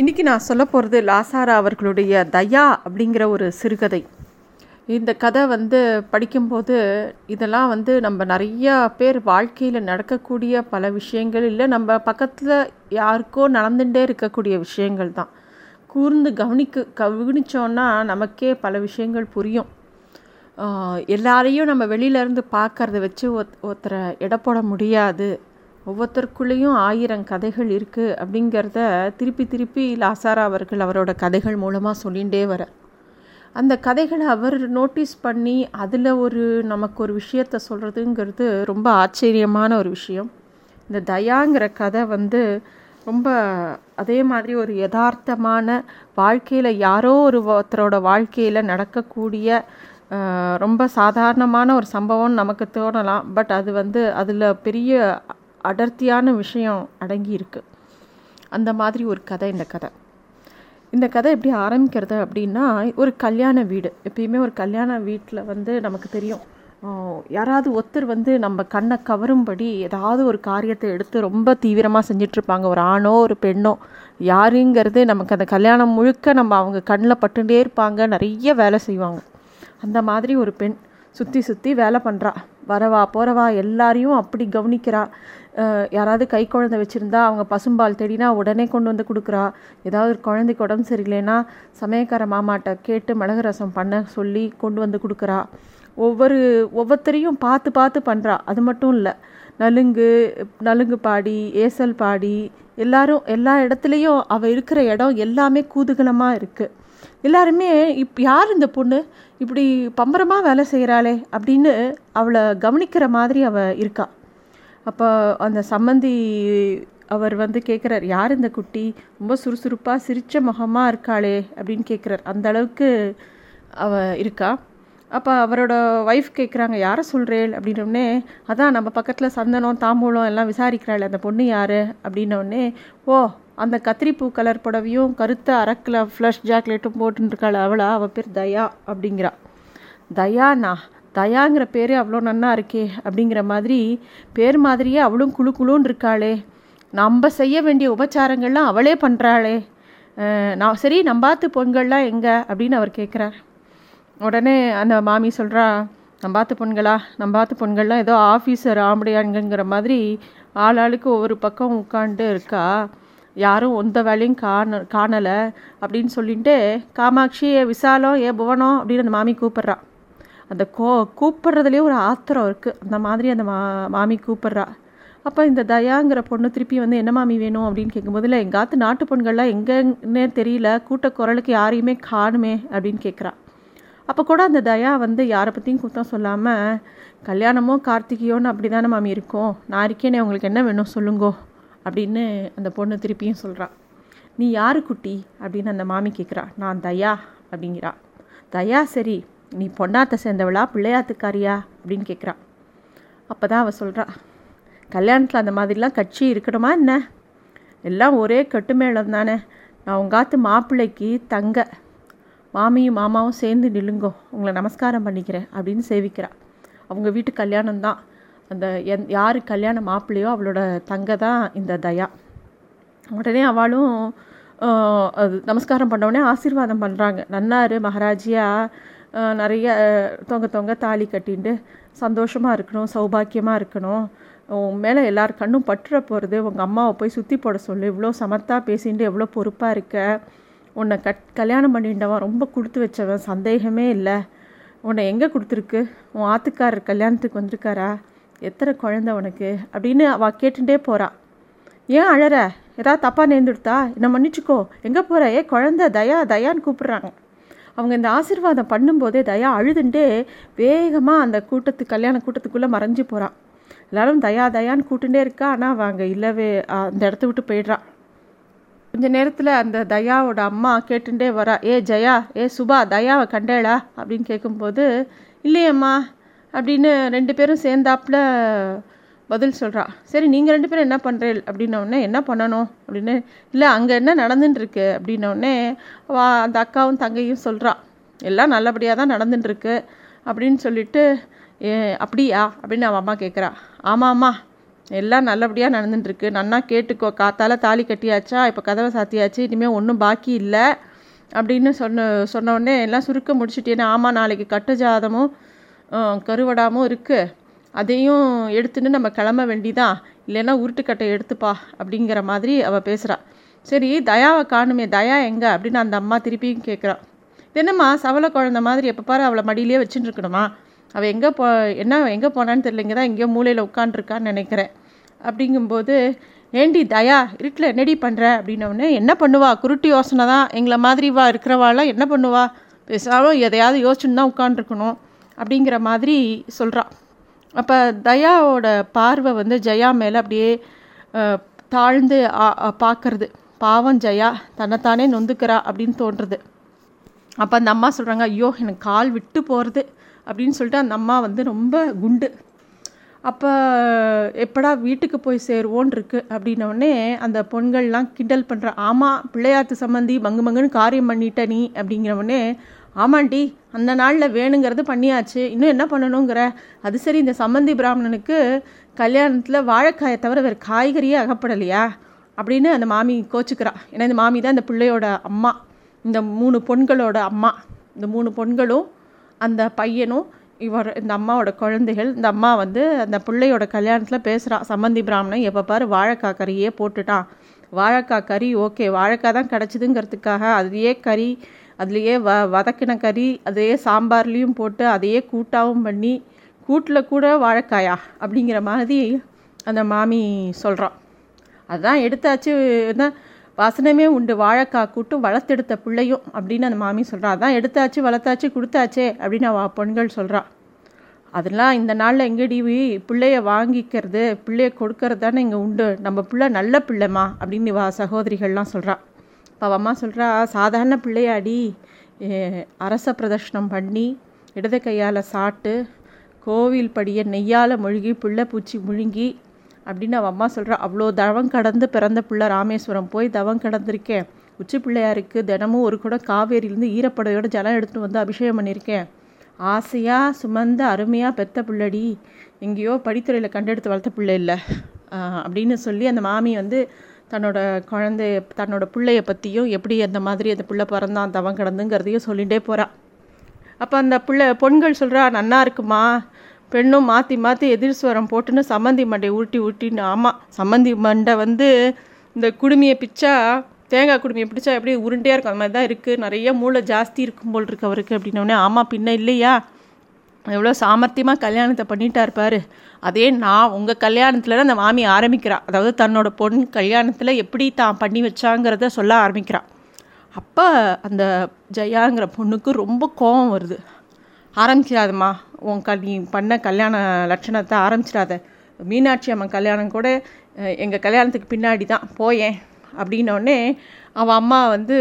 இன்றைக்கி நான் சொல்ல போகிறது லாசாரா அவர்களுடைய தயா அப்படிங்கிற ஒரு சிறுகதை. இந்த கதை வந்து படிக்கும்போது இதெல்லாம் வந்து நம்ம நிறையா பேர் வாழ்க்கையில் நடக்கக்கூடிய பல விஷயங்கள் இல்லை நம்ம பக்கத்தில் யாருக்கோ நடந்துகிட்டே இருக்கக்கூடிய விஷயங்கள் தான். கூர்ந்து கவனிக்க கவனித்தோன்னா நமக்கே பல விஷயங்கள் புரியும். எல்லாரையும் நம்ம வெளியிலேருந்து பார்க்குறத வச்சு ஒத் ஒருத்தரை எடை போட முடியாது. ஒவ்வொருத்தருக்குள்ளேயும் ஆயிரம் கதைகள் இருக்குது அப்படிங்கிறத திருப்பி திருப்பி லாசாரா அவர்கள் அவரோட கதைகள் மூலமாக சொல்லிகிட்டே வர. அந்த கதைகளை அவர் நோட்டீஸ் பண்ணி அதில் ஒரு நமக்கு ஒரு விஷயத்த சொல்கிறதுங்கிறது ரொம்ப ஆச்சரியமான ஒரு விஷயம். இந்த தயாங்கிற கதை வந்து ரொம்ப அதே மாதிரி ஒரு யதார்த்தமான வாழ்க்கையில் யாரோ ஒரு ஒருத்தரோட வாழ்க்கையில் நடக்கக்கூடிய ரொம்ப சாதாரணமான ஒரு சம்பவம் நமக்கு தோணலாம். பட் அது வந்து அதில் பெரிய அடர்த்தியான விஷயம் அடங்கியிருக்கு. அந்த மாதிரி ஒரு கதை இந்த கதை. இந்த கதை எப்படி ஆரம்பிக்கிறது அப்படின்னா ஒரு கல்யாண வீடு. எப்பயுமே ஒரு கல்யாண வீட்டில் வந்து நமக்கு தெரியும். யாராவது ஒருத்தர் வந்து நம்ம கண்ணை கவரும்படி ஏதாவது ஒரு காரியத்தை எடுத்து ரொம்ப தீவிரமாக செஞ்சிட்ருப்பாங்க. ஒரு ஆணோ ஒரு பெண்ணோ. யாருங்கிறது நமக்கு அந்த கல்யாணம் முழுக்க நம்ம அவங்க கண்ணில் பட்டுகிட்டே இருப்பாங்க. நிறைய வேலை செய்வாங்க. அந்த மாதிரி ஒரு பெண் சுற்றி சுற்றி வேலை பண்ணுறா வரவா போகிறவா எல்லாரையும் அப்படி கவனிக்கிறா. யாராவது கை குழந்தை வச்சுருந்தா அவங்க பசும்பால் தேடினா உடனே கொண்டு வந்து கொடுக்குறா. ஏதாவது ஒரு குழந்தைக்கு உடம்பு சரியில்லைன்னா சமயக்கார மாமாட்ட கேட்டு மிளகு ரசம் பண்ண சொல்லி கொண்டு வந்து கொடுக்குறா. ஒவ்வொரு ஒவ்வொருத்தரையும் பார்த்து பார்த்து பண்ணுறா அது மட்டும் இல்லை. நலுங்கு நலுங்கு பாடி ஏசல் பாடி எல்லாரும் எல்லா இடத்துலையும் அவள் இருக்கிற இடம் எல்லாமே கூதுகலமாக இருக்குது எல்லாருமே இப் யார் இந்த பொண்ணு? இப்படி பம்பரமாக வேலை செய்கிறாளே அப்படின்னு அவளை கவனிக்கிற மாதிரி அவள் இருக்கா. அப்போ அந்த சம்மந்தி அவர் வந்து கேட்குறார் யார் இந்த குட்டி? ரொம்ப சுறுசுறுப்பாக சிரித்த முகமாக இருக்காளே அப்படின்னு கேட்குறார் அந்த அளவுக்கு அவள் இருக்கா. அப்போ அவரோட ஒய்ஃப் கேட்குறாங்க யாரை சொல்கிறேள் அப்படின்னோடனே அதான் நம்ம பக்கத்தில் சந்தனம் தாம்பூலம் எல்லாம் விசாரிக்கிறாள். அந்த பொண்ணு யார்? அப்படின்னோடனே ஓ அந்த கத்திரிப்பூ கலர் புடவையும் கருத்த அரக்கில் ஃப்ளஷ் ஜாக்லேட்டும் போட்டுருக்காள் அவளா? அவள் பேர் தயா. அப்படிங்கிறா. தயானா? தயாங்கிற பேர் அவ்வளோ நன்னா இருக்கே அப்படிங்கிற மாதிரி பேர் மாதிரியே அவளும் குழு குழுன்னு இருக்காளே. நம்ம செய்ய வேண்டிய உபச்சாரங்கள்லாம் அவளே பண்ணுறாளே நான் சரி நம்பாத்து பொண்கள்லாம் எங்கே? அப்படின்னு அவர் கேட்குறார் உடனே அந்த மாமி சொல்கிறா நம்பாத்து பொண்களா? நம்பாத்து பொண்கள்லாம் ஏதோ ஆஃபீஸர் ஆம்படையாங்கிற மாதிரி ஆள் ஆளுக்கு ஒவ்வொரு பக்கம் உட்காந்து இருக்கா. யாரும் எந்த வேலையும் காண காணலை. அப்படின்னு சொல்லிட்டு காமாட்சி ஏ விசாலம் ஏ புவனம் அப்படின்னு அந்த மாமி கூப்பிட்றான் அந்த கோ கூப்பிட்றதுலேயே ஒரு ஆத்திரம் இருக்குது அந்த மாதிரி அந்த மா மாமி கூப்பிட்றா. அப்போ இந்த தயாங்கிற பொண்ணு திருப்பி வந்து என்ன மாமி வேணும்? அப்படின்னு கேட்கும்போது இல்லை எங்காத்து நாட்டு பொண்கள்லாம் எங்கன்னே தெரியல. கூட்ட குரலுக்கு யாரையுமே காணுமே அப்படின்னு கேட்குறா அப்போ கூட அந்த தயா வந்து யாரை பற்றியும் குத்தம் சொல்லாமல் கல்யாணமோ கார்த்திகையோன்னு அப்படி தானே மாமி இருக்கும். நான் இருக்கேனே உங்களுக்கு என்ன வேணும் சொல்லுங்கோ அப்படின்னு அந்த பொண்ணு திருப்பியும் சொல்கிறான் நீ யாரு குட்டி? அப்படின்னு அந்த மாமி கேட்குறா நான் தயா அப்படிங்கிறா. தயா சரி. நீ பொண்ணாத்தை சேர்ந்தவளா பிள்ளையாத்துக்காரியா? அப்படின்னு கேட்குறா அப்போ தான் அவள் சொல்கிறான் கல்யாணத்தில் அந்த மாதிரிலாம் கட்சி இருக்கணுமா என்ன? எல்லாம் ஒரே கட்டுமேளம் தானே. நான் உங்காத்து மாப்பிள்ளைக்கு தங்க. மாமியும் மாமாவும் சேர்ந்து நில்லுங்கோ. உங்களை நமஸ்காரம் பண்ணிக்கிறேன் அப்படின்னு சேவிக்கிறான் அவங்க வீட்டு கல்யாணம் தான். அந்த எந் யார் கல்யாண மாப்பிள்ளையோ அவளோட தங்க தான் இந்த தயா. உடனே அவளும் அது நமஸ்காரம் பண்ணவுடனே ஆசீர்வாதம் பண்ணுறாங்க நன்னாரு மகாராஜியாக நிறைய தொங்க தொங்க தாலி கட்டிட்டு சந்தோஷமாக இருக்கணும் சௌபாக்கியமாக இருக்கணும். உன் மேலே எல்லார் கண்ணும் பற்றுற போகிறது உங்கள் அம்மாவை போய் சுற்றி போட சொல்லு. இவ்வளோ சமத்தாக பேசிட்டு எவ்வளோ பொறுப்பாக இருக்க. உன்னை கட் கல்யாணம் பண்ணிட்டவன் ரொம்ப கொடுத்து வச்சவன் சந்தேகமே இல்லை. உன்னை எங்கே கொடுத்துருக்கு? உன் ஆத்துக்காரர் கல்யாணத்துக்கு வந்திருக்காரா? எத்தனை குழந்த உனக்கு? அப்படின்னு அவள் கேட்டுட்டே போகிறாள் ஏன் அழற? ஏதாவது தப்பாக நேர்ந்துடுத்தா? என்ன மன்னிச்சுக்கோ. எங்கே போகிற ஏ குழந்த தயா தயான்னு கூப்பிட்றாங்க. அவங்க இந்த ஆசிர்வாதம் பண்ணும்போதே தயா அழுதுண்டே வேகமாக அந்த கூட்டத்து கல்யாண கூட்டத்துக்குள்ளே மறைஞ்சு போகிறான் எல்லாரும் தயா தயான்னு கூட்டுண்டே இருக்கா. ஆனால் அவங்க இல்லவே அந்த இடத்த விட்டு போயிடுறான் கொஞ்ச நேரத்தில் அந்த தயாவோட அம்மா கேட்டுட்டே வரா. ஏ ஜயா ஏ சுபா தயாவை கண்டேளா? அப்படின்னு கேட்கும்போது இல்லையம்மா அப்படின்னு ரெண்டு பேரும் சேர்ந்தாப்புல பதில் சொல்கிறா சரி நீங்கள் ரெண்டு பேரும் என்ன பண்ணுறீள் அப்படின்னோடனே என்ன பண்ணணும்? அப்படின்னு இல்லை அங்கே என்ன நடந்துட்டுருக்கு அப்படின்னோடனே வா அந்த அக்காவும் தங்கையும் சொல்கிறா எல்லாம் நல்லபடியாக தான் நடந்துட்டுருக்கு அப்படின்னு சொல்லிட்டு ஏ அப்படியா? அப்படின்னு அவன் அம்மா கேட்குறா ஆமாம் அம்மா. எல்லாம் நல்லபடியாக நடந்துட்டுருக்கு நன்னா கேட்டுக்கோ. காத்தால் தாலி கட்டியாச்சா? இப்போ கதவை சாத்தியாச்சு. இனிமேல் ஒன்றும் பாக்கி இல்லை. அப்படின்னு சொன்ன சொன்னோடனே எல்லாம் சுருக்க முடிச்சுட்டேன்னு ஆமாம் நாளைக்கு கட்டு ஜாதமும் கருவடாமும் இருக்குது அதையும் எடுத்துன்னு நம்ம கிளம்ப வேண்டிதான் இல்லைன்னா உருட்டுக்கட்டை எடுத்துப்பா அப்படிங்கிற மாதிரி அவள் பேசுகிறாள் சரி தயாவை காணுமே தயா எங்கே? அப்படின்னு அந்த அம்மா திருப்பியும் கேட்குறான் என்னம்மா சவலை குழந்த மாதிரி எப்போ பாரு அவளை மடியிலே வச்சுட்டு இருக்கணுமா? அவள் எங்கே போ என்ன எங்கே போனான்னு தெரியலங்க தான் எங்கேயோ மூலையில் உட்காண்ட்ருக்கான்னு நினைக்கிறேன். அப்படிங்கும்போது ஏண்டி தயா இருட்டில் என்னடி பண்ணுற அப்படின்னோடனே என்ன பண்ணுவா? குருட்டு யோசனை தான். எங்களை மாதிரி வா இருக்கிறவாள்லாம் என்ன பண்ணுவா? பேசாலும் எதையாவது யோசிச்சுன்னு தான் உட்காண்ட்ருக்கணும் அப்படிங்கிற மாதிரி சொல்கிறான் அப்போ தயாவோட பார்வை வந்து ஜெயா மேலே அப்படியே தாழ்ந்து பார்க்கறது. பாவம் ஜெயா தன்னைத்தானே நொந்துக்கிறா அப்படின்னு தோன்றுறது அப்போ அந்த அம்மா சொல்கிறாங்க ஐயோ எனக்கு கால் விட்டு போகிறது அப்படின்னு சொல்லிட்டு அந்த அம்மா வந்து ரொம்ப குண்டு. அப்போ எப்படா வீட்டுக்கு போய் சேருவோன் இருக்கு அப்படின்னோடனே அந்த பொண்கள்லாம் கிண்டல் பண்ணுற ஆமாம் பிள்ளையாத்து சம்மந்தி மங்கு மங்குன்னு காரியம் பண்ணிட்ட நீ அப்படிங்கிறவொடனே ஆமாண்டி அந்த நாளில் வேணுங்கிறது பண்ணியாச்சு. இன்னும் என்ன பண்ணணுங்கிற? அது சரி இந்த சம்மந்தி பிராமணனுக்கு கல்யாணத்தில் வாழைக்காயை தவிர வேறு காய்கறியே அகப்படலையா? அப்படின்னு அந்த மாமி கோச்சுக்கிறா. ஏன்னா இந்த மாமி தான் இந்த பிள்ளையோட அம்மா. இந்த மூணு பொண்களோட அம்மா. இந்த மூணு பொண்களும் அந்த பையனும் இவர் இந்த அம்மாவோட குழந்தைகள் இந்த அம்மா வந்து அந்த பிள்ளையோட கல்யாணத்தில் பேசுகிறான் சம்மந்தி பிராமணன் எப்போ பாரு வாழைக்காய் கறியே போட்டுட்டான். வாழைக்காய் கறி ஓகே வாழைக்காய் தான் கிடச்சிதுங்கிறதுக்காக அதையே கறி அதுலேயே வ வதக்கின கறி அதையே சாம்பார்லேயும் போட்டு அதையே கூட்டாகவும் பண்ணி கூட்டில் கூட வாழைக்காயா அப்படிங்கிற மாதிரி அந்த மாமி சொல்கிறான் அதுதான் எடுத்தாச்சு தான் வாசனமே உண்டு. வாழைக்காய் கூட்டு வளர்த்தெடுத்த பிள்ளையும் அப்படின்னு அந்த மாமி சொல்கிறான் அதான் எடுத்தாச்சு வளர்த்தாச்சு கொடுத்தாச்சே அப்படின்னு அவள் பொண்கள் சொல்கிறான் அதெல்லாம் இந்த நாளில் எங்கடி பிள்ளைய வாங்கிக்கிறது பிள்ளைய கொடுக்கறது தானே இங்கே உண்டு. நம்ம பிள்ளை நல்ல பிள்ளைமா அப்படின்னு வா சகோதரிகள்லாம் சொல்கிறான் இப்போ அம்மா சொல்கிறா சாதாரண பிள்ளையாடி. அரச பிரதர்ஷனம் பண்ணி இடது கையால் சாட்டு கோவில் படியை நெய்யால் முழுகி பிள்ளை பூச்சி முழுங்கி அப்படின்னு அவள் அம்மா சொல்கிறா அவ்வளோ தவம் கடந்து பிறந்த பிள்ளை ராமேஸ்வரம் போய் தவம் கடந்திருக்கேன். உச்சி பிள்ளையாருக்கு தினமும் ஒரு கூட காவேரியிலேருந்து ஈரப்படையோட ஜலம் எடுத்துகிட்டு வந்து அபிஷேகம் பண்ணியிருக்கேன். ஆசையாக சுமந்த அருமையாக பெத்த பிள்ளடி. எங்கேயோ படித்துறையில் கண்டெடுத்து வளர்த்த பிள்ளை இல்லை. அப்படின்னு சொல்லி அந்த மாமி வந்து தன்னோட குழந்தைய தன்னோட பிள்ளைய பற்றியும் எப்படி அந்த மாதிரி அந்த பிள்ளை பிறந்தான் தவம் கிடந்துங்கிறதையும் சொல்லிகிட்டே போகிறான் அப்போ அந்த பிள்ளை பொண்கள் சொல்கிறா நன்னா இருக்குமா? பெண்ணும் மாற்றி மாற்றி எதிர்ஸ்வரம் போட்டுன்னு சம்மந்தி மண்டை ஊட்டி ஊட்டின்னு ஆமாம் சம்மந்தி மண்டை வந்து இந்த குடுமியை பிச்சா தேங்காய் குடுமையை பிடிச்சா எப்படி உருண்டையாக இருக்கும். அந்த மாதிரி தான் இருக்குது நிறைய மூளை ஜாஸ்தி இருக்கும் போல் இருக்கு அவருக்கு அப்படின்னோடனே ஆமாம் பின்ன இல்லையா? எவ்வளோ சாமர்த்தியமாக கல்யாணத்தை பண்ணிட்டா இருப்பார் அதே நான் உங்கள் கல்யாணத்தில் அந்த மாமி ஆரம்பிக்கிறான் அதாவது தன்னோட பொண்ணு கல்யாணத்தில் எப்படி தான் பண்ணி வச்சாங்கிறத சொல்ல ஆரம்பிக்கிறான் அப்போ அந்த ஜெயாங்கிற பொண்ணுக்கு ரொம்ப கோபம் வருது. ஆரம்பிச்சிடாதம்மா உன் க நீ பண்ண கல்யாண லட்சணத்தை ஆரம்பிச்சிடாத. மீனாட்சி அம்மன் கல்யாணம் கூட எங்கள் கல்யாணத்துக்கு பின்னாடி தான் போயேன். அப்படின்னோடனே அவன் அம்மா வந்து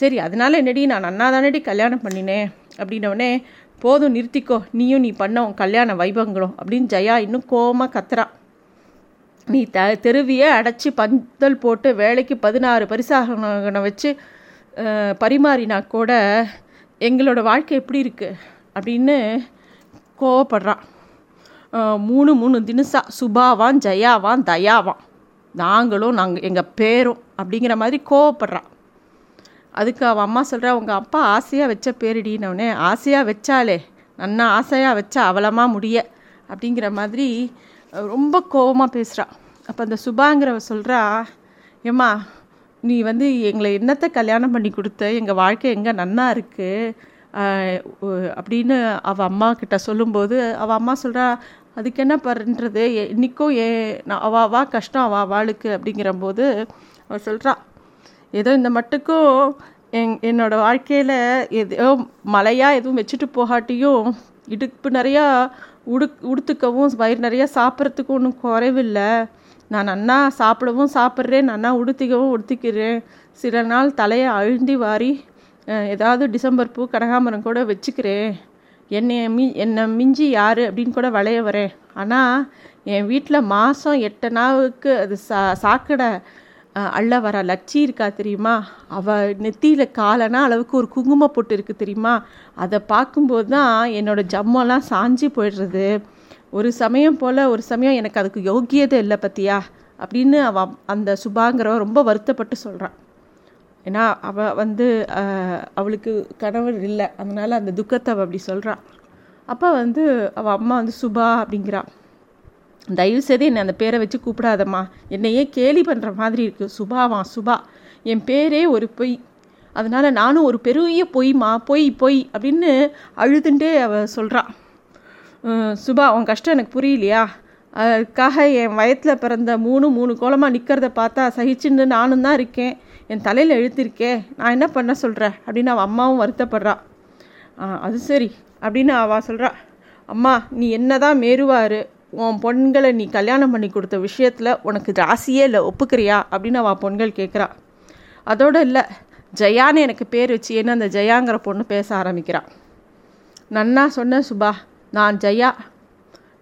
சரி அதனால என்னடி நான் நன்னா தானடி கல்யாணம் பண்ணினேன். அப்படின்னோடனே போதும் நிறுத்திக்கோ. நீயும் நீ பண்ண உன் கல்யாண வைபவங்களும். அப்படின்னு ஜெயா இன்னும் கோபமாக கத்துறா. நீ த தெருவியே அடைச்சி பந்தல் போட்டு வேலைக்கு பதினாறு பரிசாகனை வச்சு பரிமாறினா கூட எங்களோட வாழ்க்கை எப்படி இருக்குது அப்படின்னு கோவப்படுறான் மூணு மூணு தினசா சுபாவான் ஜெயாவான் தயாவான். நாங்களும் நாங்கள் எங்கள் பேரும் அப்படிங்கிற மாதிரி கோவப்படுறான் அதுக்கு அவன் அம்மா சொல்கிறா உங்கள் அப்பா ஆசையாக வச்ச பேரிடினவுனே ஆசையாக வச்சாலே நன்னா ஆசையாக வச்சா அவலமாக முடிய அப்படிங்கிற மாதிரி ரொம்ப கோபமாக பேசுகிறான் அப்போ அந்த சுபாங்கிறவ சொல்கிறா ஏம்மா நீ வந்து எங்களை என்னத்தை கல்யாணம் பண்ணி கொடுத்த? எங்கள் வாழ்க்கை எங்கே நன்னா இருக்குது அப்படின்னு அவள் அம்மா கிட்ட சொல்லும்போது அவள் அம்மா சொல்கிறா அதுக்கு என்ன பண்ணுறது இன்றைக்கும் ஏ நான் அவா வா கஷ்டம் அவள் வாழுக்கு அப்படிங்கிற போது அவள் சொல்கிறா ஏதோ இந்த மட்டுக்கும் என் என்னோடய வாழ்க்கையில் எதோ மழையாக எதுவும் வச்சுட்டு போகாட்டியும் இடுப்பு நிறையா உடு உடுத்துக்கவும் வயிறு நிறையா சாப்பிட்றதுக்கும் ஒன்றும் குறைவில்லை. நான் நன்னா சாப்பிடவும் சாப்பிட்றேன் நன்னா உடுத்திக்கவும் உடுத்திக்கிறேன். சில நாள் தலையை அழுந்தி வாரி ஏதாவது டிசம்பர் பூ கனகாமரம் கூட வச்சுக்கிறேன். என்னை மி என்னை மிஞ்சி யார் அப்படின்னு கூட வளைய வரேன் ஆனால் என் வீட்டில் மாதம் எட்டு நாவுக்கு அது சா சாக்கடை அள்ள வர லட்சி இருக்கா தெரியுமா? அவள் நெத்தியில் காலனா அளவுக்கு ஒரு குங்கும பொட்டு இருக்குது தெரியுமா? அதை பார்க்கும்போது தான் என்னோடய ஜம்மெல்லாம் சாஞ்சி போயிடுறது. ஒரு சமயம் போல் ஒரு சமயம் எனக்கு அதுக்கு யோக்கியதை இல்லை பற்றியா அப்படின்னு அவ அந்த சுபாங்கிறவ ரொம்ப வருத்தப்பட்டு சொல்கிறான் ஏன்னா அவள் வந்து அவளுக்கு கணவர் இல்லை. அதனால் அந்த துக்கத்தை அவள் அப்படி சொல்கிறான் அப்போ வந்து அவள் அம்மா வந்து சுபா அப்படிங்கிறான் தயவு செய்து என்னை அந்த பேரை வச்சு கூப்பிடாதம்மா. என்னையே கேலி பண்ணுற மாதிரி இருக்குது சுபாவா சுபா. என் பேரே ஒரு பொய். அதனால் நானும் ஒரு பெரிய பொய்மா பொய் பொய் அப்படின்னு அழுதுண்டே அவள் சொல்கிறான் சுபா உன் கஷ்டம் எனக்கு புரியலையா? அதுக்காக என் வயத்தில் பிறந்த மூணு மூணு கோலமாக நிற்கிறத பார்த்தா சகிச்சுன்னு நானும் தான் இருக்கேன். என் தலையில் எழுத்திருக்கேன் நான் என்ன பண்ண சொல்கிறேன் அப்படின்னு அவள் அம்மாவும் வருத்தப்படுறா. அது சரி. அப்படின்னு அவள் சொல்கிறா அம்மா நீ என்ன தான் மேருவாரு உன் பொண்களை நீ கல்யாணம் பண்ணி கொடுத்த விஷயத்தில் உனக்கு ராசியே இல்லை ஒப்புக்கிறியா? அப்படின்னு அவள் பொண்கள் கேட்குறா அதோடு இல்லை ஜெயான்னு எனக்கு பேர் வச்சு என்ன அந்த ஜெயாங்கிற பொண்ணு பேச ஆரம்பிக்கிறான் நன்னா சொன்ன சுபா நான் ஜெயா.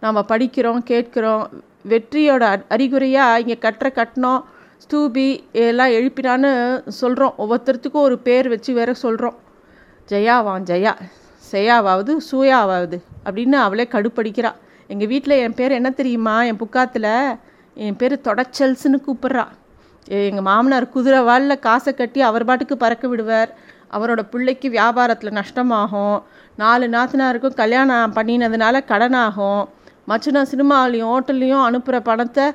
நாம் படிக்கிறோம் கேட்குறோம் வெற்றியோட அறிகுறியாக இங்கே கட்டுற கட்டணம் ஸ்தூபி எல்லாம் எழுப்பினான்னு சொல்கிறோம் ஒவ்வொருத்தருத்துக்கும் ஒரு பேர் வச்சு வேற சொல்கிறோம் ஜெயாவான் ஜெயா செய்யாவாவது சூயாவாவது அப்படின்னு அவளே கடுப்படிக்கிறாள் எங்கள் வீட்டில் என் பேர் என்ன தெரியுமா? என் புக்காத்தில் என் பேர் தொடச்சல்ஸ்னு கூப்பிட்றா. எங்கள் மாமனார் குதிரை வாழில் காசை கட்டி அவர் பாட்டுக்கு பறக்க விடுவார். அவரோட பிள்ளைக்கு வியாபாரத்தில் நஷ்டமாகும். நாலு நாத்தனாருக்கும் கல்யாணம் பண்ணினதுனால கடனாகும். மச்சுனா சினிமாவிலையும் ஹோட்டல்லையும் அனுப்புகிற பணத்தை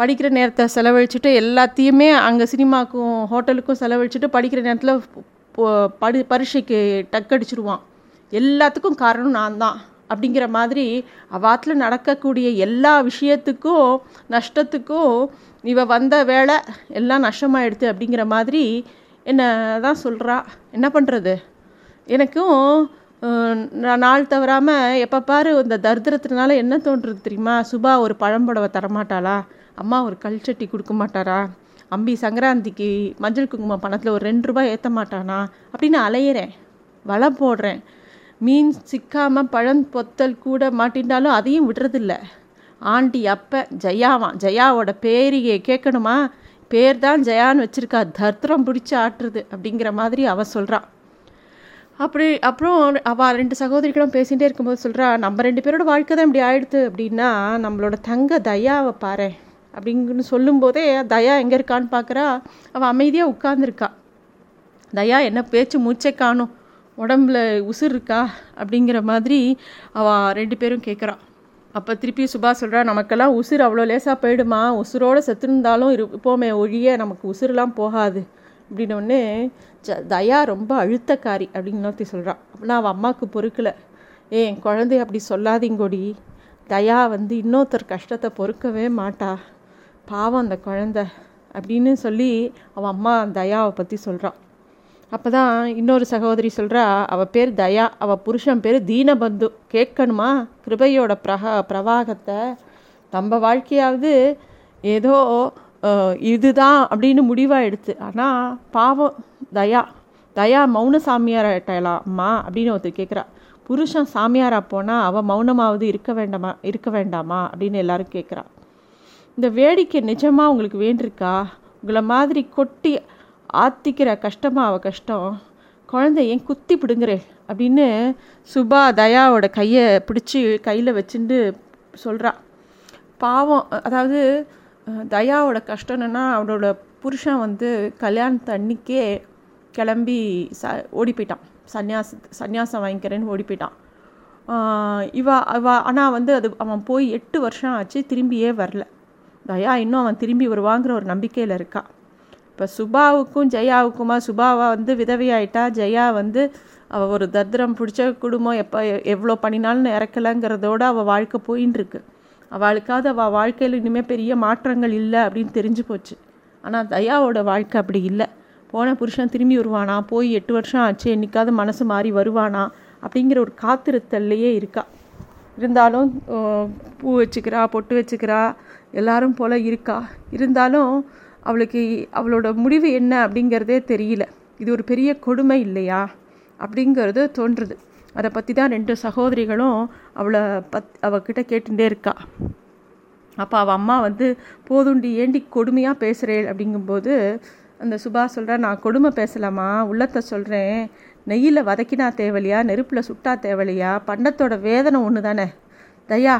படிக்கிற நேரத்தை செலவழிச்சுட்டு எல்லாத்தையுமே அங்கே சினிமாவுக்கும் ஹோட்டலுக்கும் செலவழிச்சுட்டு படிக்கிற நேரத்தில் படி பரீட்சைக்கு டக்கடிச்சிருவான் எல்லாத்துக்கும் காரணம் நான் தான் அப்படிங்கிற மாதிரி அவாத்தில் நடக்கக்கூடிய எல்லா விஷயத்துக்கும் நஷ்டத்துக்கும் இவ வந்த வேலை எல்லாம் நஷ்டமாயிடுது அப்படிங்கிற மாதிரி என்ன தான் சொல்கிறா என்ன பண்ணுறது எனக்கும் நாள் தவறாமல் எப்போ பாரு இந்த தரித்திரத்தினால என்ன தோன்றுறது தெரியுமா? சுபா ஒரு பழம்புடவை தரமாட்டாளா? அம்மா ஒரு கல்ச்சட்டி கொடுக்க மாட்டாரா? அம்பி சங்கராந்திக்கு மஞ்சள் குங்குமம் பணத்தில் ஒரு ரெண்டு ரூபாய் ஏற்ற மாட்டானா? அப்படின்னு அலையிறேன். வலை போடுறேன். மீன் சிக்காமல் பழம் பொத்தல் கூட மாட்டின்றாலும் அதையும் விடுறதில்ல. ஆண்டி அப்போ ஜெயாவான் ஜெயாவோட பேரியை கேட்கணுமா? பேர் தான் ஜெயான்னு வச்சுருக்கா. தர்த்திரம் பிடிச்சி ஆட்டுறது அப்படிங்கிற மாதிரி அவள் சொல்கிறான் அப்படி அப்புறம் அவள் ரெண்டு சகோதரிகளும் பேசிகிட்டே இருக்கும்போது சொல்கிறா நம்ம ரெண்டு பேரோட வாழ்க்கை தான் இப்படி ஆயிடுது அப்படின்னா நம்மளோட தங்க தயாவை பாரு அப்படிங்கன்னு சொல்லும்போதே தயா எங்கே இருக்கான்னு பார்க்குறா அவள் அமைதியாக உட்காந்துருக்கா தயா என்ன பேச்சு மூச்சை காணும்? உடம்புல உசுர் இருக்கா அப்படிங்கிற மாதிரி அவள் ரெண்டு பேரும் கேட்குறான் அப்போ திருப்பி சுபா சொல்கிறா நமக்கெல்லாம் உசுர் அவ்வளோ லேசாக போயிடுமா? உசுரோடு செத்துருந்தாலும் இருப்போமே ஒழிய நமக்கு உசுரெலாம் போகாது. அப்படின்னோடனே ஜ தயா ரொம்ப அழுத்தக்காரி அப்படின்னு இன்னொருத்தி சொல்கிறான் அப்படின்னா அவள் அம்மாவுக்கு பொறுக்கலை. ஏன் குழந்தைய அப்படி சொல்லாதீங்கொடி. தயா வந்து இன்னொருத்தர் கஷ்டத்தை பொறுக்கவே மாட்டா. பாவம் அந்த குழந்த. அப்படின்னு சொல்லி அவன் அம்மா தயாவை பற்றி சொல்கிறான் அப்போ தான் இன்னொரு சகோதரி சொல்கிறா அவள் பேர் தயா அவள் புருஷன் பேர் தீனபந்து. கேட்கணுமா? கிருபையோட பிரகா பிரவாகத்தை. நம்ம வாழ்க்கையாவது ஏதோ இதுதான் அப்படின்னு முடிவாக ஆனால் பாவம் தயா. தயா மௌன சாமியாராயிட்டாளா அம்மா அப்படின்னு ஒருத்தர் கேட்குறா புருஷன் சாமியாரா போனால் அவள் மௌனமாவது இருக்க வேண்டாமா இருக்க வேண்டாமா அப்படின்னு எல்லாரும் கேட்குறா இந்த வேடிக்கை நிஜமாக உங்களுக்கு வேண்டியிருக்கா? உங்களை மாதிரி கொட்டி ஆத்திக்கிற கஷ்டமாக அவள் கஷ்டம். குழந்தை ஏன் குத்தி பிடுங்குறேன் அப்படின்னு சுபா தயாவோட கையை பிடிச்சி கையில் வச்சுட்டு சொல்கிறா பாவம் அதாவது தயாவோட கஷ்டம் என்னென்னா அவளோட புருஷன் வந்து கல்யாணத்து அன்னைக்கே கிளம்பி ச ஓடி போயிட்டான் சன்னியாச சன்னியாசம் வாங்கிக்கிறேன்னு ஓடி போயிட்டான் இவ அவ ஆனால் வந்து அது அவன் போய் எட்டு வருஷம் ஆச்சு திரும்பியே வரல. தயா இன்னும் அவன் திரும்பி வருவாங்கிற ஒரு நம்பிக்கையில் இருக்கான் இப்போ சுபாவுக்கும் ஜெயாவுக்குமா? சுபாவா வந்து விதவையாயிட்டா? ஜெயா வந்து அவள் ஒரு தத்ரம் பிடிச்ச குடும்பம். எப்போ எவ்வளோ பண்ணினாலும் இறக்கலைங்கிறதோட அவள் வாழ்க்கை போயின்னு இருக்கு அவளுக்காவது அவள் வாழ்க்கையில் இனிமேல் பெரிய மாற்றங்கள் இல்லை அப்படின்னு தெரிஞ்சு போச்சு. ஆனால் தயாவோட வாழ்க்கை அப்படி இல்லை. போன புருஷன் திரும்பி வருவானா? போய் எட்டு வருஷம் ஆச்சு. என்னைக்காவது மனசு மாறி வருவானா? அப்படிங்கிற ஒரு காத்திருத்தல்லையே இருக்கா. இருந்தாலும் பூ வச்சுக்கிறா பொட்டு வச்சுக்கிறா. எல்லாரும் போல் இருக்கா. இருந்தாலும் அவளுக்கு அவளோட முடிவு என்ன அப்படிங்கிறதே தெரியல. இது ஒரு பெரிய கொடுமை இல்லையா? அப்படிங்கிறது தோன்றுது. அதை பற்றி தான் ரெண்டு சகோதரிகளும் அவளை பத் அவகிட்ட கேட்டுட்டே இருக்கா. அப்போ அவள் அம்மா வந்து போதுண்டி ஏண்டி கொடுமையாக பேசுகிறேன் அப்படிங்கும்போது அந்த சுபா சொல்கிறா நான் கொடுமை பேசலாமா? உள்ளத்தை சொல்கிறேன் நெய்யில் வதக்கினா தேவலையா? நெருப்பில் சுட்டா தேவலையா? பண்டத்தோட வேதனை ஒன்று தானே தயா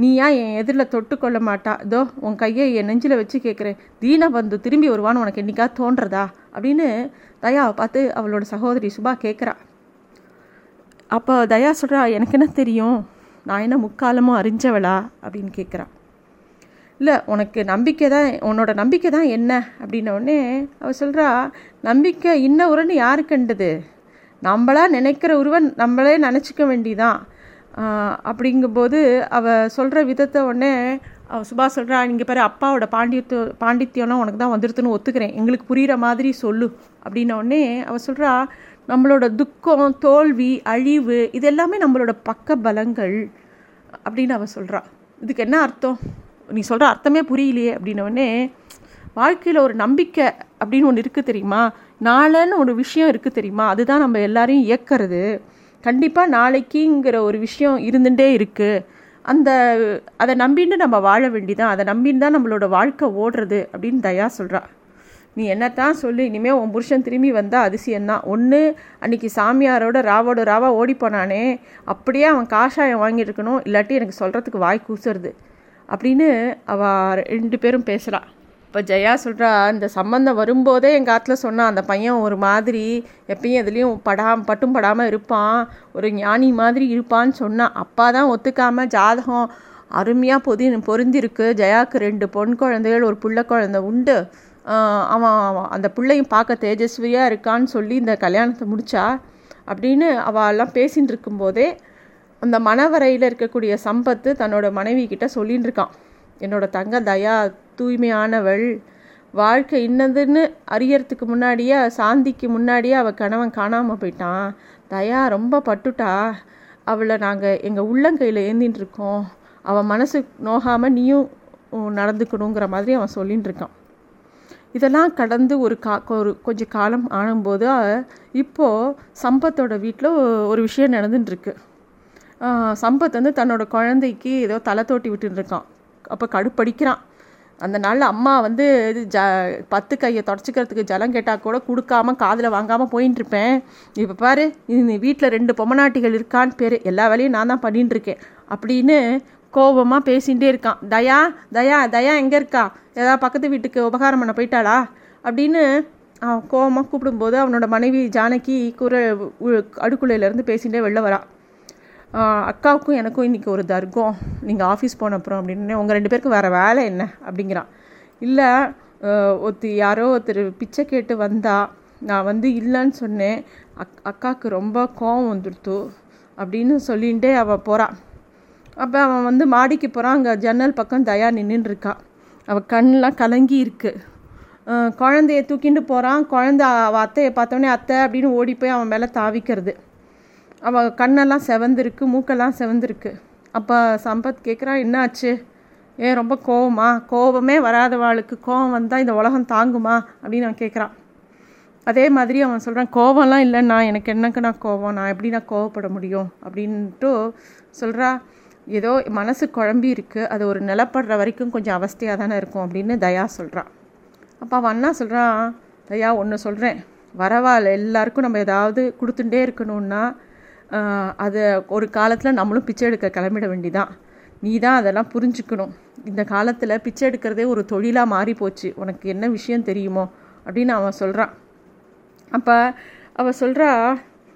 நீ ஏன் என் எதிரில் தொட்டு கொள்ள மாட்டா இதோ உன் கையை என் நெஞ்சில் வச்சு கேட்குறேன் தீனபந்து திரும்பி வருவான்னு உனக்கு என்னைக்கா தோன்றதா? அப்படின்னு தயாவை பார்த்து அவளோட சகோதரி சுபா கேட்குறா அப்போ தயா சொல்கிறா எனக்கு என்ன தெரியும்? நான் என்ன முக்காலமும் அறிஞ்சவளா? அப்படின்னு கேட்குறான் இல்லை உனக்கு நம்பிக்கை தான் உன்னோட நம்பிக்கை தான் என்ன? அப்படின்னோடனே அவள் சொல்கிறா நம்பிக்கை இன்ன உரன்னு யாரு கண்டது? நம்மளா நினைக்கிற உருவன் நம்மளே நினச்சிக்க வேண்டிதான். அப்படிங்கும்போது அவள் சொல்கிற விதத்தை உடனே அவள் சுபா சொல்கிறா நீங்கள் பாரு அப்பாவோட பாண்டியத்து பாண்டித்யம்லாம் உனக்கு தான் வந்துடுதுன்னு ஒத்துக்கிறேன். எங்களுக்கு புரிகிற மாதிரி சொல்லு. அப்படின்னோடனே அவள் சொல்கிறா நம்மளோட துக்கம் தோல்வி அழிவு இது எல்லாமே நம்மளோட பக்க பலங்கள். அப்படின்னு அவள் சொல்கிறா இதுக்கு என்ன அர்த்தம்? நீ சொல்கிற அர்த்தமே புரியலையே. அப்படின்னோடனே வாழ்க்கையில் ஒரு நம்பிக்கை அப்படின்னு ஒன்று இருக்குது தெரியுமா? நாளன்னு ஒரு விஷயம் இருக்குது தெரியுமா? அதுதான் நம்ம எல்லாரையும் இயக்கிறது. கண்டிப்பாக நாளைக்குங்கிற ஒரு விஷயம் இருந்துகிட்டே இருக்குது அந்த அதை நம்பின்னு நம்ம வாழ வேண்டிதான். அதை நம்பின்னு தான் நம்மளோட வாழ்க்கை ஓடுறது அப்படின்னு தயா சொல்கிறா நீ என்னத்தான் சொல்லு இனிமேல் உன் புருஷன் திரும்பி வந்தால் அதிசயம்தான். ஒன்று அன்றைக்கி சாமியாரோட ராவோட ராவா ஓடி போனானே அப்படியே அவன் காஷாயம் வாங்கியிருக்கணும் இல்லாட்டி எனக்கு சொல்கிறதுக்கு வாய் கூசுறது அப்படின்னு அவள் ரெண்டு பேரும் பேசுகிறாள் இப்போ ஜெயா சொல்கிறா இந்த சம்மந்தம் வரும்போதே எங்கள் ஆற்றுல சொன்னான் அந்த பையன் ஒரு மாதிரி எப்பயும் எதுலேயும் படாம பட்டும் படாமல் இருப்பான். ஒரு ஞானி மாதிரி இருப்பான்னு சொன்னான் அப்பா தான் ஒத்துக்காமல் ஜாதகம் அருமையாக பொதி பொருந்திருக்கு. ஜெயாவுக்கு ரெண்டு பொன் குழந்தைகள் ஒரு புள்ள குழந்தை உண்டு. அவன் அந்த பிள்ளையும் பார்க்க தேஜஸ்வியாக இருக்கான்னு சொல்லி இந்த கல்யாணத்தை முடித்தா அப்படின்னு அவெல்லாம் பேசின்னு இருக்கும்போதே அந்த மணவரையில் இருக்கக்கூடிய சம்பத்து தன்னோட மனைவி கிட்ட சொல்லின்னு இருக்கான். என்னோட தங்க தயா தூய்மையானவள். வாழ்க்கை இன்னதுன்னு அறியறதுக்கு முன்னாடியே சாந்திக்கு முன்னாடியே அவள் கணவன் காணாமல் போயிட்டான். தயா ரொம்ப பட்டுட்டா. அவளை நாங்கள் எங்கள் உள்ளங்கையில் ஏந்தின்னு இருக்கோம் அவன் மனசு நோகாமல் நீயும் நடந்துக்கணுங்கிற மாதிரி அவன் சொல்லின்னு இருக்கான் இதெல்லாம் கடந்து ஒரு கா ஒரு கொஞ்சம் காலம் ஆனும்போது இப்போது சம்பத்தோட வீட்டில் ஒரு விஷயம் நடந்துட்டுருக்கு சம்பத் வந்து தன்னோட குழந்தைக்கு ஏதோ தலை தோட்டி விட்டுருக்கான் அப்போ கடுப்படிக்கிறான். அந்த நாளில் அம்மா வந்து இது ஜ பத்து கையை தொடச்சிக்கிறதுக்கு ஜலம் கேட்டால் கூட கொடுக்காம காதில் வாங்காமல் போயின்னு இருப்பேன் இப்போ பாரு இது வீட்டில் ரெண்டு பொம்மநாட்டிகள் இருக்கான்னு பேர். எல்லா வேலையும் நான் தான் பண்ணின்னு இருக்கேன் அப்படின்னு கோபமாக பேசிகிட்டே இருக்கான். தயா தயா தயா எங்கே இருக்கா? ஏதாவது பக்கத்து வீட்டுக்கு உபகாரம் பண்ண போயிட்டாளா? அப்படின்னு அவன் கோபமாக கூப்பிடும்போது அவனோட மனைவி ஜானகி குர அடுக்குள்ளையிலேருந்து பேசிகிட்டே வெளில வரான் அக்காவுக்கும் எனக்கும் இன்றைக்கி ஒரு தர்க்கம். நீங்கள் ஆஃபீஸ் போன அப்புறம் அப்படின்னு. உங்கள் ரெண்டு பேருக்கும் வேறு வேலை என்ன? அப்படிங்கிறான். இல்லை ஒருத்தி யாரோ ஒருத்தர் பிச்சை கேட்டு வந்தா நான் வந்து இல்லைன்னு சொன்னேன். அக் அக்காவுக்கு ரொம்ப கோவம் வந்துடுத்து அப்படின்னு சொல்லிகிட்டே அவள் போகிறான் அப்போ அவன் வந்து மாடிக்கு போகிறான் அங்கே ஜன்னல் பக்கம் தயா நின்றுருக்கா அவள் கண்ணெலாம் கலங்கி இருக்குது குழந்தைய தூக்கிட்டு போகிறான் குழந்த அவள் அத்தையை பார்த்தோன்னே அத்தை அப்படின்னு ஓடி போய் அவன் மேலே தாவிக்கிறது. அவள் கண்ணெல்லாம் செவந்திருக்கு மூக்கெல்லாம் செவந்திருக்கு. அப்போ சம்பத் கேட்குறான் என்னாச்சு? ஏன் ரொம்ப கோவமா கோபமே வராதவாளுக்கு கோவம் வந்தால் இந்த உலகம் தாங்குமா? அப்படின்னு நான் கேட்குறான் அதே மாதிரி அவன் சொல்கிறான் கோவம்லாம் இல்லைண்ணா எனக்கு என்னக்கு நான் கோவம்? நான் எப்படி நான் கோவப்பட முடியும்? அப்படின்ட்டு சொல்கிறா ஏதோ மனசு குழம்பி இருக்குது அது ஒரு நிலப்படுற வரைக்கும் கொஞ்சம் அவஸ்தையாக தானே இருக்கும் அப்படின்னு தயா சொல்கிறான் அப்போ அவன் அண்ணா சொல்கிறான் தயா ஒன்று சொல்கிறேன் வரவாள் எல்லாருக்கும் நம்ம ஏதாவது கொடுத்துட்டே இருக்கணும்னா அதை ஒரு காலத்தில் நம்மளும் பிச்சை எடுக்க கிளம்பிட வேண்டிதான். நீ தான் அதெல்லாம் புரிஞ்சுக்கணும். இந்த காலத்தில் பிச்சை எடுக்கிறதே ஒரு தொழிலாக மாறி போச்சு. உனக்கு என்ன விஷயம் தெரியுமோ? அப்படின்னு அவன் சொல்கிறான் அப்போ அவள் சொல்கிறா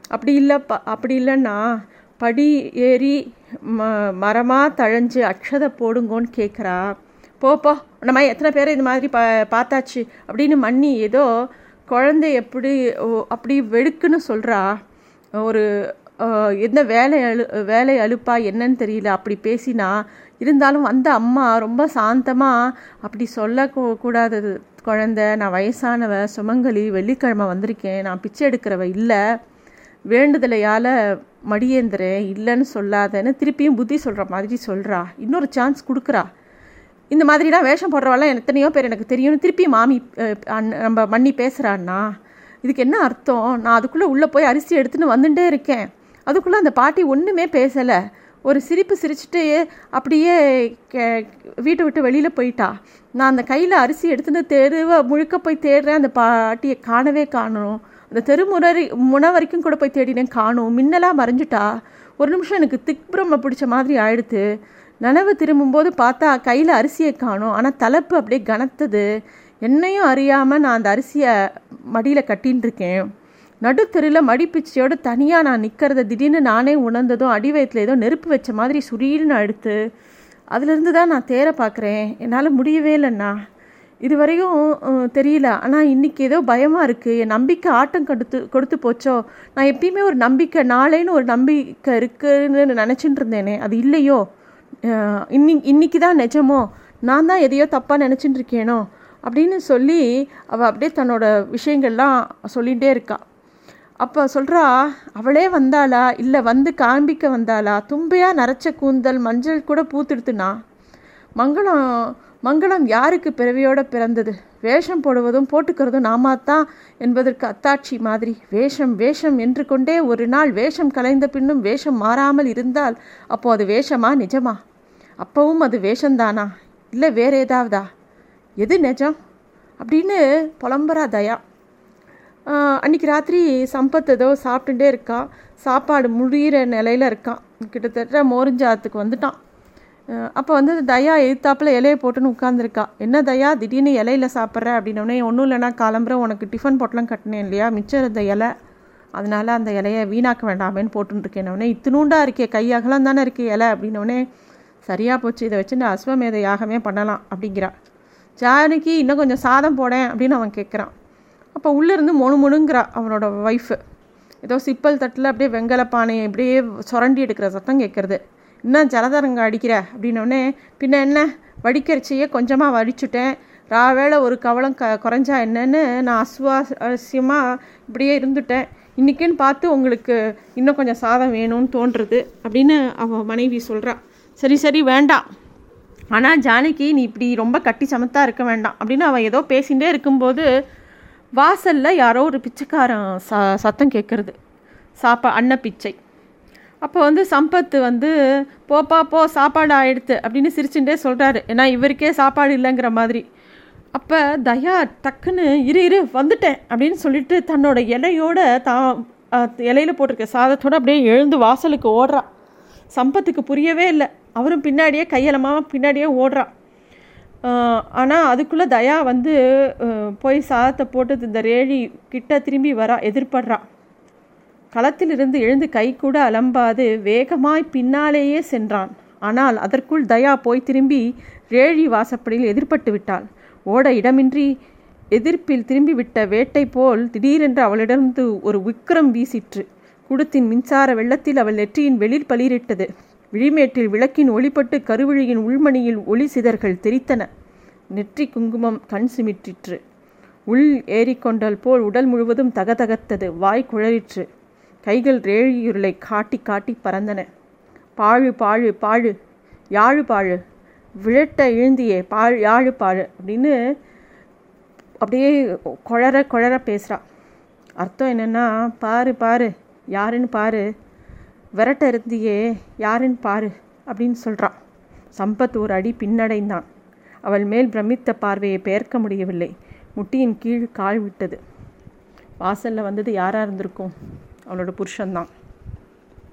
அப்படி இல்லைப்பா அப்படி இல்லைன்னா படி ஏறி ம மரமாக தழைஞ்சு அக்ஷதை போடுங்கோன்னு கேட்குறா போப்போ நம்ம எத்தனை பேர் இது மாதிரி பா பார்த்தாச்சு? அப்படின்னு மண்ணி ஏதோ குழந்தை எப்படி அப்படி வெடுக்குன்னு சொல்கிறா ஒரு என்ன வேலை அழு வேலை அழுப்பா என்னன்னு தெரியல. அப்படி பேசினா இருந்தாலும் வந்த அம்மா ரொம்ப சாந்தமாக அப்படி சொல்லக்கூடாதது குழந்த நான் வயசானவ சுமங்கலி வெள்ளிக்கிழமை வந்திருக்கேன். நான் பிச்சை எடுக்கிறவ இல்லை. வேண்டுதலையால் மடியேந்திரேன் இல்லைன்னு சொல்லாதேன்னு திருப்பியும் புத்தி சொல்கிற மாதிரி சொல்கிறா இன்னொரு சான்ஸ் கொடுக்குறா. இந்த மாதிரிலாம் வேஷம் போடுறவெல்லாம் எத்தனையோ பேர் எனக்கு தெரியும்னு திருப்பி மாமி நம்ம மண்ணி பேசுகிறான்னா இதுக்கு என்ன அர்த்தம்? நான் அதுக்குள்ளே உள்ளே போய் அரிசி எடுத்துன்னு வந்துட்டே இருக்கேன். அதுக்குள்ளே அந்த பாட்டி ஒன்றுமே பேசலை. ஒரு சிரிப்பு சிரிச்சுட்டு அப்படியே கே வீட்டை விட்டு வெளியில் போயிட்டா. நான் அந்த கையில் அரிசி எடுத்துன்னு தெருவை முழுக்க போய் தேடுறேன். அந்த பாட்டியை காணவே காணணும் அந்த தெருமுறை முனை வரைக்கும் கூட போய் தேடினேன் காணும். மின்னலாக மறைஞ்சிட்டா. ஒரு நிமிஷம் எனக்கு திக்பிரம பிடிச்ச மாதிரி ஆயிடுத்து. நனவு திரும்பும்போது பார்த்தா கையில் அரிசியை காணும். ஆனால் தலைப்பு அப்படியே கனத்தது. என்னையும் அறியாமல் நான் அந்த அரிசியை மடியில் கட்டின்னு இருக்கேன். நடுத்தெருவில் மடிப்பிச்சையோடு தனியாக நான் நிற்கிறத திடீர்னு நானே உணர்ந்ததும் அடி வயத்தில் ஏதோ நெருப்பு வச்ச மாதிரி சுரீர்னு அடுத்து அதுலேருந்து தான் நான் தேர பார்க்குறேன் என்னால் முடியவே இல்லைண்ணா. இதுவரையும் தெரியல. ஆனால் இன்றைக்கி ஏதோ பயமாக இருக்குது என் நம்பிக்கை ஆட்டம் கொடுத்து கொடுத்து போச்சோ? நான் எப்பயுமே ஒரு நம்பிக்கை நாளேன்னு ஒரு நம்பிக்கை இருக்குன்னு நினச்சிட்டு இருந்தேனே. அது இல்லையோ? இன்னி இன்னைக்கு தான் நிஜமோ? நான் தான் எதையோ தப்பாக நினச்சிட்டு இருக்கேனோ? அப்படின்னு சொல்லி அவள் அப்படியே தன்னோட விஷயங்கள்லாம் சொல்லிகிட்டே இருக்காள் அப்போ சொல்கிறா அவளே வந்தாளா? இல்லை வந்து காண்பிக்க வந்தாளா? தும்பையாக நரைச்ச கூந்தல் மஞ்சள் கூட பூத்துடுத்துனா? மங்களம் மங்களம் யாருக்கு பிறவியோட பிறந்தது? வேஷம் போடுவதும் போட்டுக்கிறதும் நாமாத்தான் என்பதற்கு அத்தாட்சி மாதிரி. வேஷம் வேஷம் என்று கொண்டே ஒரு நாள் வேஷம் கலைந்த பின்னும் வேஷம் மாறாமல் இருந்தால் அப்போ அது வேஷமா நிஜமா? அப்பவும் அது வேஷந்தானா? இல்லை வேற ஏதாவதா எது நிஜம்? அப்படின்னு புலம்புறா தயா. அன்றைக்கி ராத்திரி சம்பத் ஏதோ சாப்பிட்டுட்டே இருக்கான் சாப்பாடு முடிகிற நிலையில் இருக்கான் கிட்டத்தட்ட மோரிஞ்சாத்துக்கு வந்துட்டான். அப்போ வந்து தயா எழுத்தாப்பில் இலையை போட்டுன்னு உட்காந்துருக்கா என்ன தயா திடீர்னு இலையில சாப்பிட்ற? அப்படின்னோடனே ஒன்றும் இல்லைனா காலம்புற உனக்கு டிஃபன் போட்டலாம் கட்டினேன் இல்லையா? மிச்சம் இருந்த இலை. அதனால் அந்த இலையை வீணாக்க வேண்டாமேன்னு போட்டுருக்கேனோடனே இத்தினூண்டா இருக்கே கையகலம் தானே இருக்கே இலை. அப்படின்னோடனே சரியாக போச்சு இதை வச்சு நான் அஸ்வமேத யாகமே பண்ணலாம் அப்படிங்கிறா. ஜானகி இன்னும் கொஞ்சம் சாதம் போடேன் அப்படின்னு அவன் கேட்குறான். அப்போ உள்ளேருந்து மொணு மொணுங்கிறா அவனோட ஒய்ஃபு ஏதோ சிப்பல் தட்டில் அப்படியே வெங்கல பானையை இப்படியே சுரண்டி எடுக்கிற சத்தம் கேட்குறது. இன்னும் ஜலதரங்க அடிக்கிற? அப்படின்னோடனே பின்ன என்ன? வடிக்கரிச்சியே கொஞ்சமாக வடிச்சுட்டேன். ராவேளை ஒரு கவலம் க குறைஞ்சா என்னன்னு நான் அசுவாசியமாக இப்படியே இருந்துட்டேன். இன்றைக்கின்னு பார்த்து உங்களுக்கு இன்னும் கொஞ்சம் சாதம் வேணும்னு தோன்றுறது அப்படின்னு அவன் மனைவி சொல்கிறா சரி சரி வேண்டாம். ஆனால் ஜானகி நீ இப்படி ரொம்ப கட்டி சமத்தாக இருக்க வேண்டாம் அப்படின்னு அவன் ஏதோ பேசிகிட்டே இருக்கும்போது வாசலில் யாரோ ஒரு பிச்சைக்காரன் ச சத்தம் கேட்குறது சாப்பா அன்ன பிச்சை. அப்போ வந்து சம்பத்து வந்து போப்பா போ சாப்பாடு ஆயிடுத்து அப்படின்னு சிரிச்சுட்டே சொல்கிறாரு ஏன்னா இவருக்கே சாப்பாடு இல்லைங்கிற மாதிரி. அப்போ தயா டக்குன்னு இரு இரு வந்துட்டேன் அப்படின்னு சொல்லிட்டு தன்னோட இலையோட தான் இலையில போட்டிருக்க சாதத்தோடு அப்படியே எழுந்து வாசலுக்கு ஓடுறான் சம்பத்துக்கு புரியவே இல்லை. அவரும் பின்னாடியே கையலமாக பின்னாடியே ஓடுறா. ஆனால் அதுக்குள்ளே தயா வந்து போய் சாதத்தை போட்டு இந்த ரேழி கிட்ட திரும்பி வரா எதிர்படுறா. களத்திலிருந்து எழுந்து கை கூட அலம்பாது வேகமாய் பின்னாலேயே சென்றான். ஆனால் அதற்குள் தயா போய் திரும்பி ரேழி வாசப்படியில் எதிர்பட்டு விட்டாள். ஓட இடமின்றி எதிர்ப்பில் திரும்பிவிட்ட வேட்டை போல் திடீரென்று அவளிடமிருந்து ஒரு விக்ரம் வீசிற்று. குடத்தின் மின்சார வெள்ளத்தில் அவள் நெற்றியின் வெளிர் பளிரிட்டது. விழிமேட்டில் விளக்கின் ஒளிப்பட்டு கருவிழியின் உள்மணியில் ஒளி சிதர்கள் தெரித்தன. நெற்றி குங்குமம் கண் சிமிற்றிற்று. உள் ஏறிக்கொண்டால் போல் உடல் முழுவதும் தகதகத்தது. வாய் குழறிற்று. கைகள் ரேழியுருளை காட்டி காட்டி பறந்தன. பாழு பாழு பாழு. யாழு பாழு. விழட்ட எழுந்தியே பாழ் யாழு பாழு அப்படின்னு அப்படியே குழற குழற பேசுகிறா அர்த்தம் என்னென்னா பாரு பாரு. யாருன்னு பாரு. விரட்ட இருந்தியே யாருன்னு பாரு? அப்படின்னு சொல்கிறான் சம்பத் ஒரு அடி பின்னடைந்தான். அவள் மேல் பிரமித்த பார்வையை பெயர்க்க முடியவில்லை. முட்டியின் கீழ் கால் விட்டது. வாசலில் வந்தது யாராக இருந்திருக்கும்? அவளோட புருஷன்தான்.